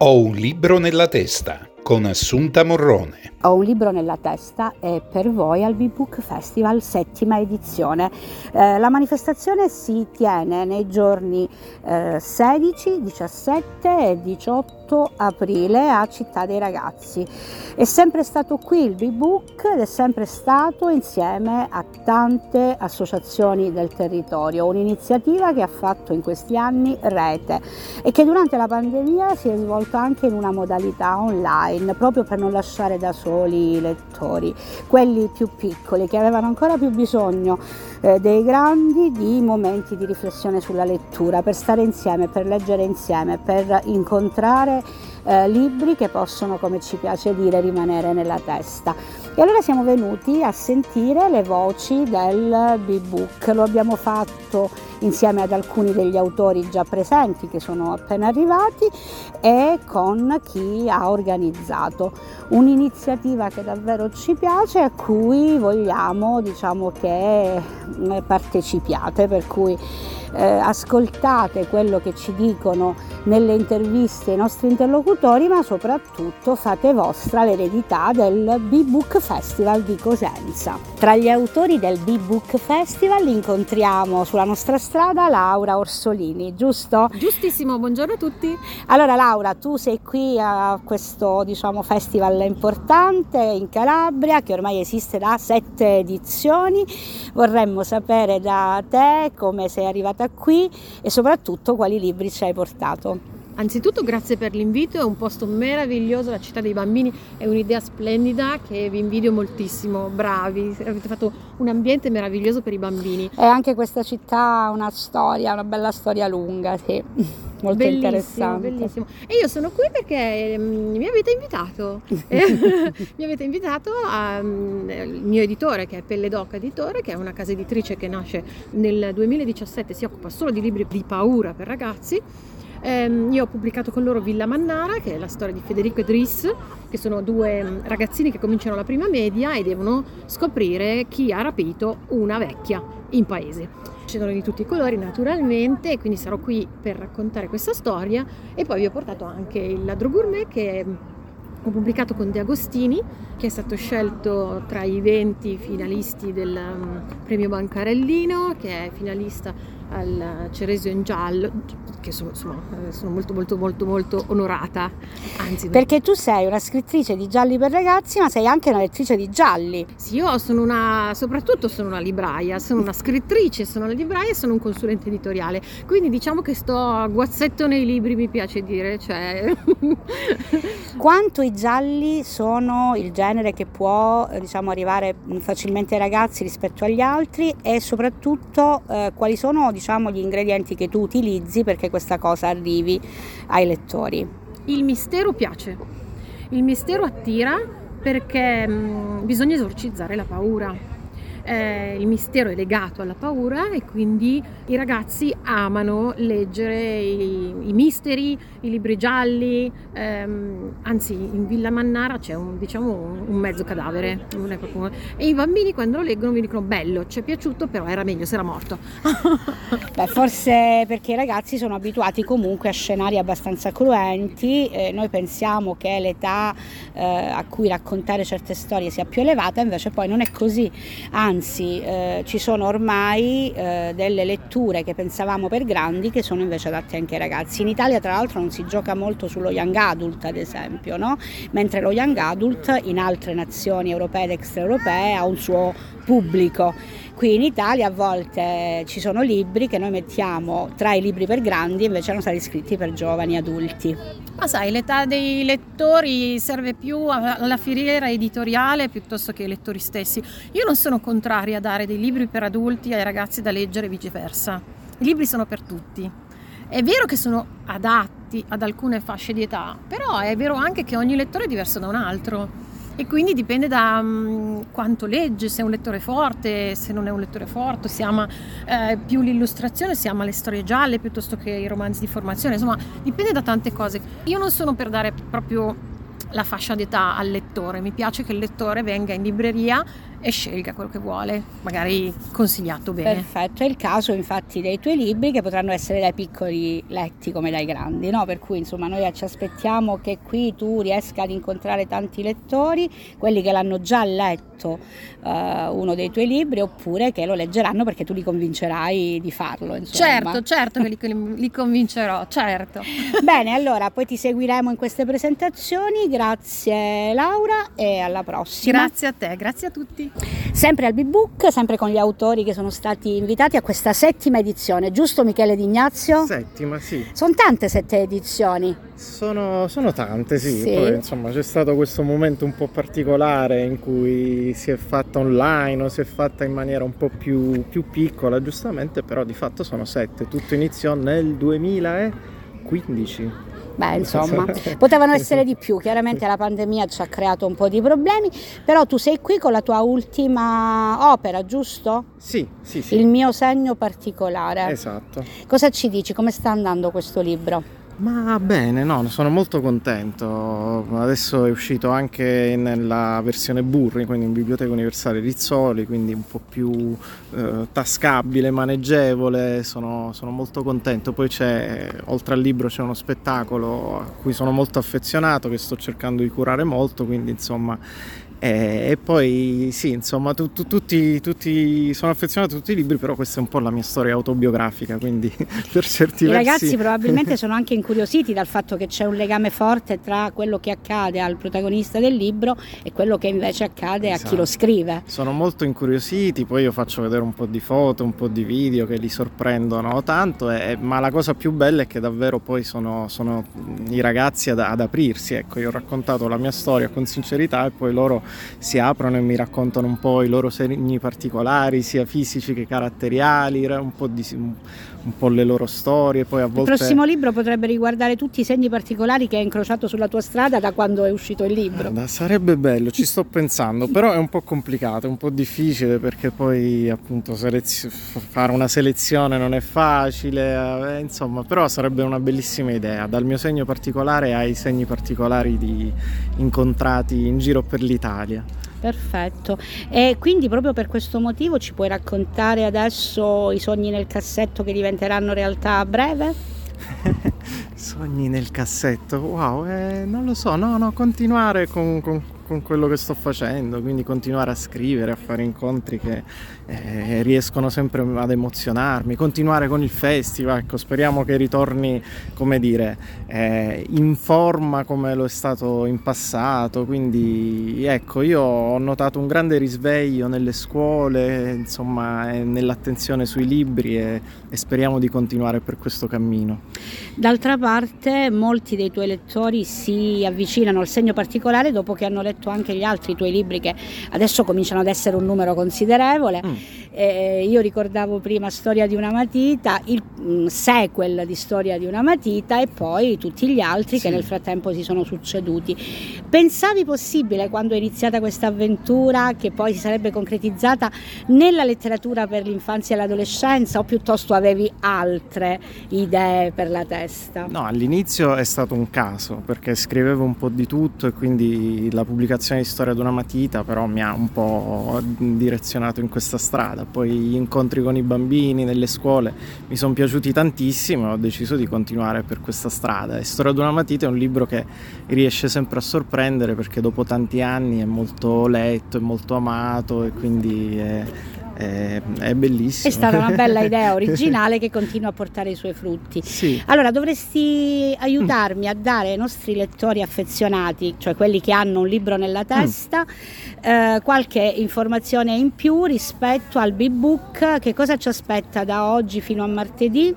Ho un libro nella testa con Assunta Morrone. Ho un libro nella testa e per voi al B-Book Festival settima edizione. Eh, la manifestazione si tiene nei giorni eh, 16, 17 e 18 aprile a Città dei Ragazzi. È sempre stato qui il B-Book ed è sempre stato insieme a tante associazioni del territorio, un'iniziativa che ha fatto in questi anni rete e che durante la pandemia si è svolta anche in una modalità online, proprio per non lasciare da soli i lettori, quelli più piccoli che avevano ancora più bisogno eh, dei grandi di momenti di riflessione sulla lettura, per stare insieme, per leggere insieme, per incontrare eh, libri che possono, come ci piace dire, rimanere nella testa. E allora siamo venuti a sentire le voci del B-Book, lo abbiamo fatto insieme ad alcuni degli autori già presenti che sono appena arrivati e con chi ha organizzato un'iniziativa che davvero ci piace e a cui vogliamo diciamo che eh, partecipiate per cui eh, ascoltate quello che ci dicono nelle interviste i nostri interlocutori, ma soprattutto fate vostra l'eredità del B-Book Festival di Cosenza. Tra gli autori del B-Book Festival incontriamo sulla nostra strada Laura Orsolini, giusto? Giustissimo, buongiorno a tutti. Allora Laura, tu sei qui a questo diciamo, festival importante in Calabria che ormai esiste da sette edizioni. Vorremmo sapere da te come sei arrivata qui e soprattutto quali libri ci hai portato. Anzitutto grazie per l'invito, è un posto meraviglioso, la città dei bambini è un'idea splendida che vi invidio moltissimo, bravi, avete fatto un ambiente meraviglioso per i bambini. E anche questa città ha una storia, una bella storia lunga, sì. Molto bellissimo, interessante. Bellissimo. E io sono qui perché mm, mi avete invitato. mi avete invitato al mm, mio editore che è Pelle Doc Editore, che è una casa editrice che nasce nel 2017, si occupa solo di libri di paura per ragazzi Ehm, io ho pubblicato con loro Villa Mannara, che è la storia di Federico e Driss, che sono due mm, ragazzini che cominciano la prima media e devono scoprire chi ha rapito una vecchia in paese. Scendono di tutti i colori naturalmente, quindi sarò qui per raccontare questa storia e poi vi ho portato anche il ladro gourmet che ho pubblicato con De Agostini, che è stato scelto tra i 20 finalisti del um, premio Bancarellino, che è finalista al Ceresio in giallo, che sono, insomma, eh, sono molto molto molto molto onorata. Anzi, Perché tu sei una scrittrice di gialli per ragazzi, ma sei anche una lettrice di gialli. Sì, io sono una, soprattutto sono una libraia, sono una scrittrice, sono una libraia e sono un consulente editoriale. Quindi diciamo che sto a guazzetto nei libri, mi piace dire. Cioè... Quanto i gialli sono il genere che può diciamo, arrivare facilmente ai ragazzi rispetto agli altri e soprattutto eh, quali sono diciamo, gli ingredienti che tu utilizzi perché questa cosa arrivi ai lettori? Il mistero piace, il mistero attira perché mh, mm, bisogna esorcizzare la paura eh, il mistero è legato alla paura e quindi i ragazzi amano leggere i, i misteri, i libri gialli, ehm, anzi in Villa Mannara c'è un, diciamo, un mezzo cadavere proprio... e i bambini quando lo leggono mi dicono bello, ci è piaciuto però era meglio se era morto. Beh, forse perché i ragazzi sono abituati comunque a scenari abbastanza cruenti, eh, noi pensiamo che l'età eh, a cui raccontare certe storie sia più elevata, invece poi non è così, anzi anzi eh, ci sono ormai eh, delle letture che pensavamo per grandi che sono invece adatte anche ai ragazzi. In Italia tra l'altro non si gioca molto sullo young adult ad esempio, no? mentre lo young adult in altre nazioni europee ed extraeuropee ha un suo pubblico. Qui in Italia a volte ci sono libri che noi mettiamo tra i libri per grandi invece erano stati scritti per giovani adulti. Ma sai, l'età dei lettori serve più alla filiera editoriale piuttosto che ai lettori stessi. Io non sono contraria a dare dei libri per adulti ai ragazzi da leggere e viceversa. I libri sono per tutti. È vero che sono adatti ad alcune fasce di età, però è vero anche che ogni lettore è diverso da un altro e quindi dipende da um, quanto legge, se è un lettore forte, se non è un lettore forte, si ama eh, più l'illustrazione, si ama le storie gialle piuttosto che i romanzi di formazione, insomma dipende da tante cose. Io non sono per dare proprio la fascia d'età al lettore, mi piace che il lettore venga in libreria e scelga quello che vuole, magari consigliato bene. Perfetto, è il caso infatti dei tuoi libri che potranno essere dai piccoli letti come dai grandi, no? per cui insomma noi ci aspettiamo che qui tu riesca ad incontrare tanti lettori, quelli che l'hanno già letto uh, uno dei tuoi libri oppure che lo leggeranno perché tu li convincerai di farlo. Insomma. Certo, certo che li, li convincerò, certo. Bene, allora poi ti seguiremo in queste presentazioni, grazie Laura e alla prossima. Grazie a te, grazie a tutti. Sempre al B-Book, sempre con gli autori che sono stati invitati a questa settima edizione, giusto Michele D'Ignazio? Settima, sì. Sono tante sette edizioni. Sono, sono tante, sì. sì. Poi insomma c'è stato questo momento un po' particolare in cui si è fatta online o si è fatta in maniera un po' più, più piccola, giustamente, però di fatto sono sette. Tutto iniziò nel 2015. Beh, insomma, potevano essere di più. Chiaramente la pandemia ci ha creato un po' di problemi, però tu sei qui con la tua ultima opera, giusto? Sì, sì, sì. Il mio segno particolare. Esatto. Cosa ci dici? Come sta andando questo libro? Ma bene, no, sono molto contento. Adesso è uscito anche nella versione Burri, quindi in Biblioteca Universale Rizzoli, quindi un po' più eh, tascabile, maneggevole. Sono, sono, molto contento. Poi c'è, oltre al libro, c'è uno spettacolo a cui sono molto affezionato, che sto cercando di curare molto, quindi insomma e, e, poi sì, insomma, tu, tu, tutti, tutti, sono affezionato a tutti i libri, però questa è un po' la mia storia autobiografica, quindi per certi I versi... I ragazzi probabilmente sono anche incuriositi dal fatto che c'è un legame forte tra quello che accade al protagonista del libro e quello che invece accade esatto. a chi lo esatto. scrive. Sono molto incuriositi, poi io faccio vedere un po' di foto, un po' di video che li sorprendono tanto, e, ma la cosa più bella è che davvero poi sono, sono i ragazzi ad, ad aprirsi. Ecco, io ho raccontato la mia storia con sincerità e poi loro si aprono e mi raccontano un po' i loro segni particolari, sia fisici che caratteriali, un po', di, un po' le loro storie. Poi a volte... Il prossimo libro potrebbe riguardare tutti i segni particolari che hai incrociato sulla tua strada da quando è uscito il libro. Guarda, sarebbe bello, ci sto pensando, però è un po' complicato, è un po' difficile perché poi appunto selezio- fare una selezione non è facile, eh, insomma, però sarebbe una bellissima idea, dal mio segno particolare ai segni particolari di incontrati in giro per l'Italia. Perfetto. E quindi proprio per questo motivo ci puoi raccontare adesso i sogni nel cassetto che diventeranno realtà a breve? sogni nel cassetto, wow, eh, non lo so, no, no, continuare con, con con quello che sto facendo, quindi continuare a scrivere, a fare incontri che eh, riescono sempre ad emozionarmi, continuare con il festival, ecco, speriamo che ritorni, come dire, eh, in forma come lo è stato in passato, quindi ecco, io ho notato un grande risveglio nelle scuole, insomma, nell'attenzione sui libri e, e speriamo di continuare per questo cammino. D'altra parte, molti dei tuoi lettori si avvicinano al segno particolare dopo che hanno letto letto anche gli altri tuoi libri che adesso cominciano ad essere un numero considerevole. Mm. Eh, io ricordavo prima Storia di una matita, il mm, sequel di Storia di una matita e poi tutti gli altri sì. che nel frattempo si sono succeduti. Pensavi possibile quando è iniziata questa avventura che poi si sarebbe concretizzata nella letteratura per l'infanzia e l'adolescenza o piuttosto avevi altre idee per la testa? No, all'inizio è stato un caso perché scrivevo un po' di tutto e quindi la pubblicazione di Storia di una matita però mi ha un po' direzionato in questa strada. Poi gli incontri con i bambini nelle scuole mi sono piaciuti tantissimo e ho deciso di continuare per questa strada. E Storia di una matita è un libro che riesce sempre a sorprendere perché dopo tanti anni è molto letto, è molto amato e quindi è, è, è bellissimo. È stata una bella idea originale che continua a portare i suoi frutti. Sì. Allora dovresti aiutarmi mm. a dare ai nostri lettori affezionati, cioè quelli che hanno un libro nella testa, mm. eh, qualche informazione in più rispetto al B-Book, che cosa ci aspetta da oggi fino a martedì?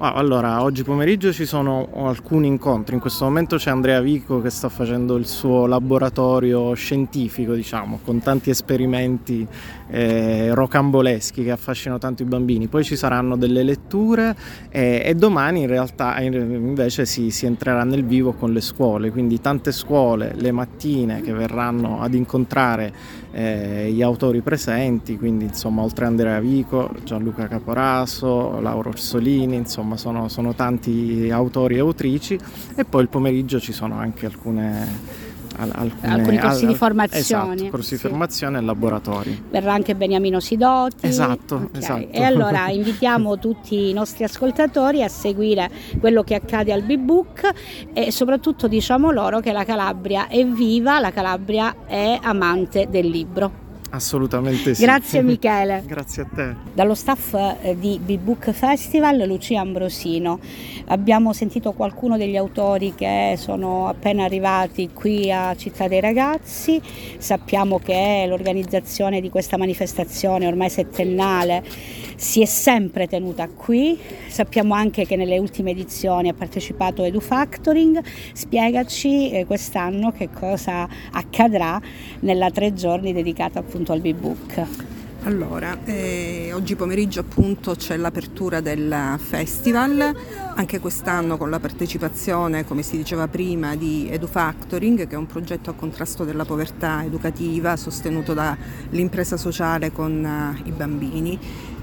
Ah, allora, oggi pomeriggio ci sono alcuni incontri. In questo momento c'è Andrea Vico che sta facendo il suo laboratorio scientifico, diciamo, con tanti esperimenti eh, rocamboleschi che affascinano tanto i bambini. Poi ci saranno delle letture eh, e domani in realtà invece si, si, entrerà nel vivo con le scuole, quindi tante scuole le mattine che verranno ad incontrare eh, gli autori presenti, quindi insomma oltre a Andrea Vico, Gianluca Caporaso, Laura Orsolini, insomma sono, sono tanti autori e autrici. E poi il pomeriggio ci sono anche alcune alcune, alcuni corsi al, di formazione. Esatto, corsi di formazione e laboratori. Verrà anche Beniamino Sidoti. Esatto, okay. esatto. E allora invitiamo tutti i nostri ascoltatori a seguire quello che accade al B-Book e soprattutto diciamo loro che la Calabria è viva, la Calabria è amante del libro. Assolutamente sì. Grazie Michele. Grazie a te. Dallo staff eh, di B-Book Festival, Lucia Ambrosino. Abbiamo sentito qualcuno degli autori che sono appena arrivati qui a Città dei Ragazzi. Sappiamo che l'organizzazione di questa manifestazione ormai settennale si è sempre tenuta qui. Sappiamo anche che nelle ultime edizioni ha partecipato Edu Factoring. Spiegaci eh, quest'anno che cosa accadrà nella tre giorni dedicata appunto appunto al B-Book? Allora, eh, oggi pomeriggio appunto c'è l'apertura del festival, anche quest'anno con la partecipazione, come si diceva prima, di EduFactoring, che è un progetto a contrasto della povertà educativa sostenuto dall'impresa sociale con uh, i bambini.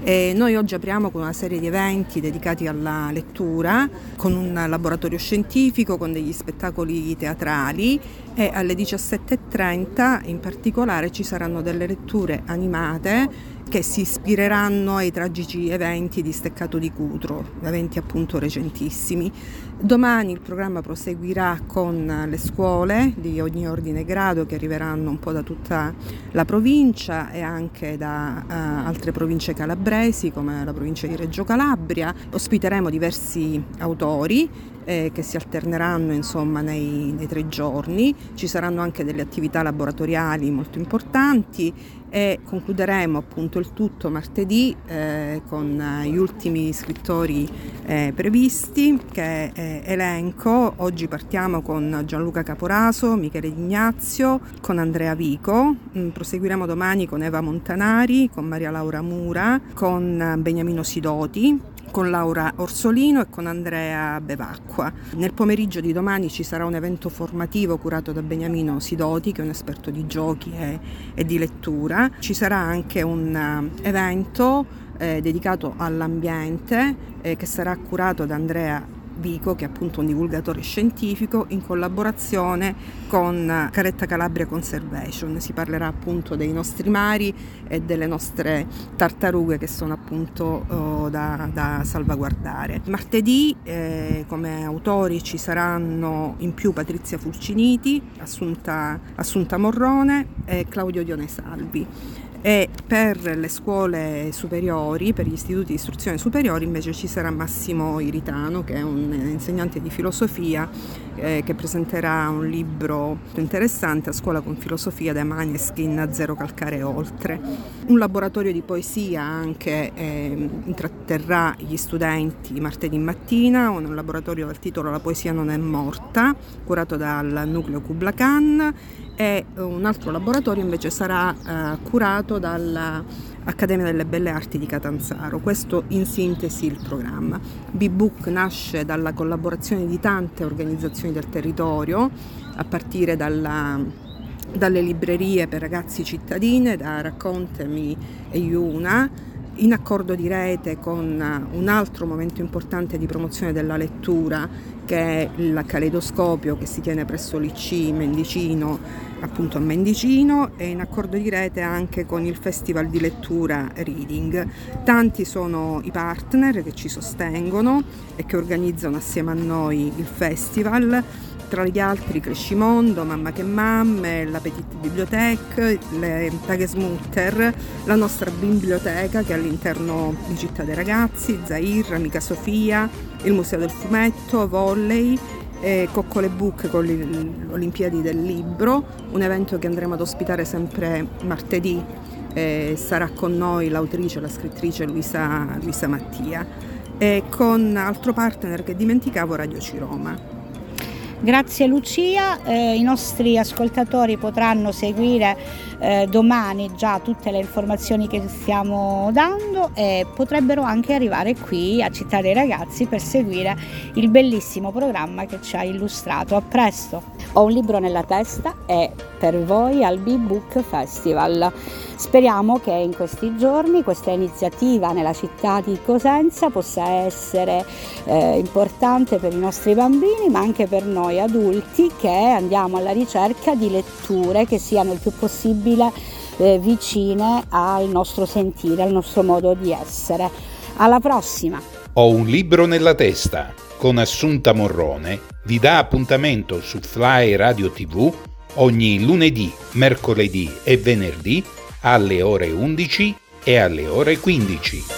E noi oggi apriamo con una serie di eventi dedicati alla lettura, con un laboratorio scientifico, con degli spettacoli teatrali e alle 17.30 in particolare ci saranno delle letture animate che si ispireranno ai tragici eventi di Steccato di Cutro, eventi appunto recentissimi. Domani il programma proseguirà con le scuole di ogni ordine e grado che arriveranno un po' da tutta la provincia e anche da uh, altre province calabresi come la provincia di Reggio Calabria. Ospiteremo diversi autori eh, che si alterneranno insomma, nei, nei, tre giorni. Ci saranno anche delle attività laboratoriali molto importanti e concluderemo appunto il tutto martedì eh, con gli ultimi scrittori eh, previsti che è elenco. Oggi partiamo con Gianluca Caporaso, Michele D'Ignazio, con Andrea Vico, mm, proseguiremo domani con Eva Montanari, con Maria Laura Mura, con Beniamino Sidoti con Laura Orsolino e con Andrea Bevacqua. Nel pomeriggio di domani ci sarà un evento formativo curato da Beniamino Sidoti, che è un esperto di giochi e, e di lettura. Ci sarà anche un uh, evento eh, dedicato all'ambiente eh, che sarà curato da Andrea Vico, che è appunto un divulgatore scientifico, in collaborazione con Caretta Calabria Conservation. Si parlerà appunto dei nostri mari e delle nostre tartarughe che sono appunto oh, da, da, salvaguardare. Martedì eh, come autori ci saranno in più Patrizia Fulciniti, Assunta, Assunta Morrone e Claudio Dione Salvi e per le scuole superiori, per gli istituti di istruzione superiore invece ci sarà Massimo Iritano che è un insegnante di filosofia eh, che presenterà un libro interessante a scuola con filosofia da Maneskin a zero calcare oltre. Un laboratorio di poesia anche eh, intratterrà gli studenti martedì mattina, un laboratorio dal titolo La poesia non è morta, curato dal nucleo Kubla Khan e un altro laboratorio invece sarà eh, curato dall'Accademia delle Belle Arti di Catanzaro. Questo in sintesi il programma. B-Book nasce dalla collaborazione di tante organizzazioni del territorio, a partire dalla, dalle librerie per ragazzi cittadine, da Raccontami e Iuna, in accordo di rete con un altro momento importante di promozione della lettura che è il caleidoscopio che si tiene presso l'IC Mendicino, appunto a Mendicino, e in accordo di rete anche con il Festival di lettura Reading. Tanti sono i partner che ci sostengono e che organizzano assieme a noi il festival tra gli altri Crescimondo, Mamma che Mamme, la Petite Bibliothèque, le Tagesmutter, la nostra biblioteca che è all'interno di Città dei Ragazzi, Zair, Amica Sofia, il Museo del Fumetto, Volley, e Coccole Book con le Olimpiadi del Libro, un evento che andremo ad ospitare sempre martedì. Eh, sarà con noi l'autrice, la scrittrice Luisa, Luisa Mattia e con altro partner che dimenticavo Radio Ciroma. Grazie Lucia, eh, i nostri ascoltatori potranno seguire eh, domani già tutte le informazioni che stiamo dando e potrebbero anche arrivare qui a Città dei Ragazzi per seguire il bellissimo programma che ci ha illustrato. A presto! Ho un libro nella testa e per voi al B-Book Festival. Speriamo che in questi giorni questa iniziativa nella città di Cosenza possa essere eh, importante per i nostri bambini ma anche per noi adulti che andiamo alla ricerca di letture che siano il più possibile eh, vicine al nostro sentire, al nostro modo di essere. Alla prossima! Ho un libro nella testa con Assunta Morrone vi dà appuntamento su Fly Radio TV ogni lunedì, mercoledì e venerdì alle ore 11 e alle ore 15.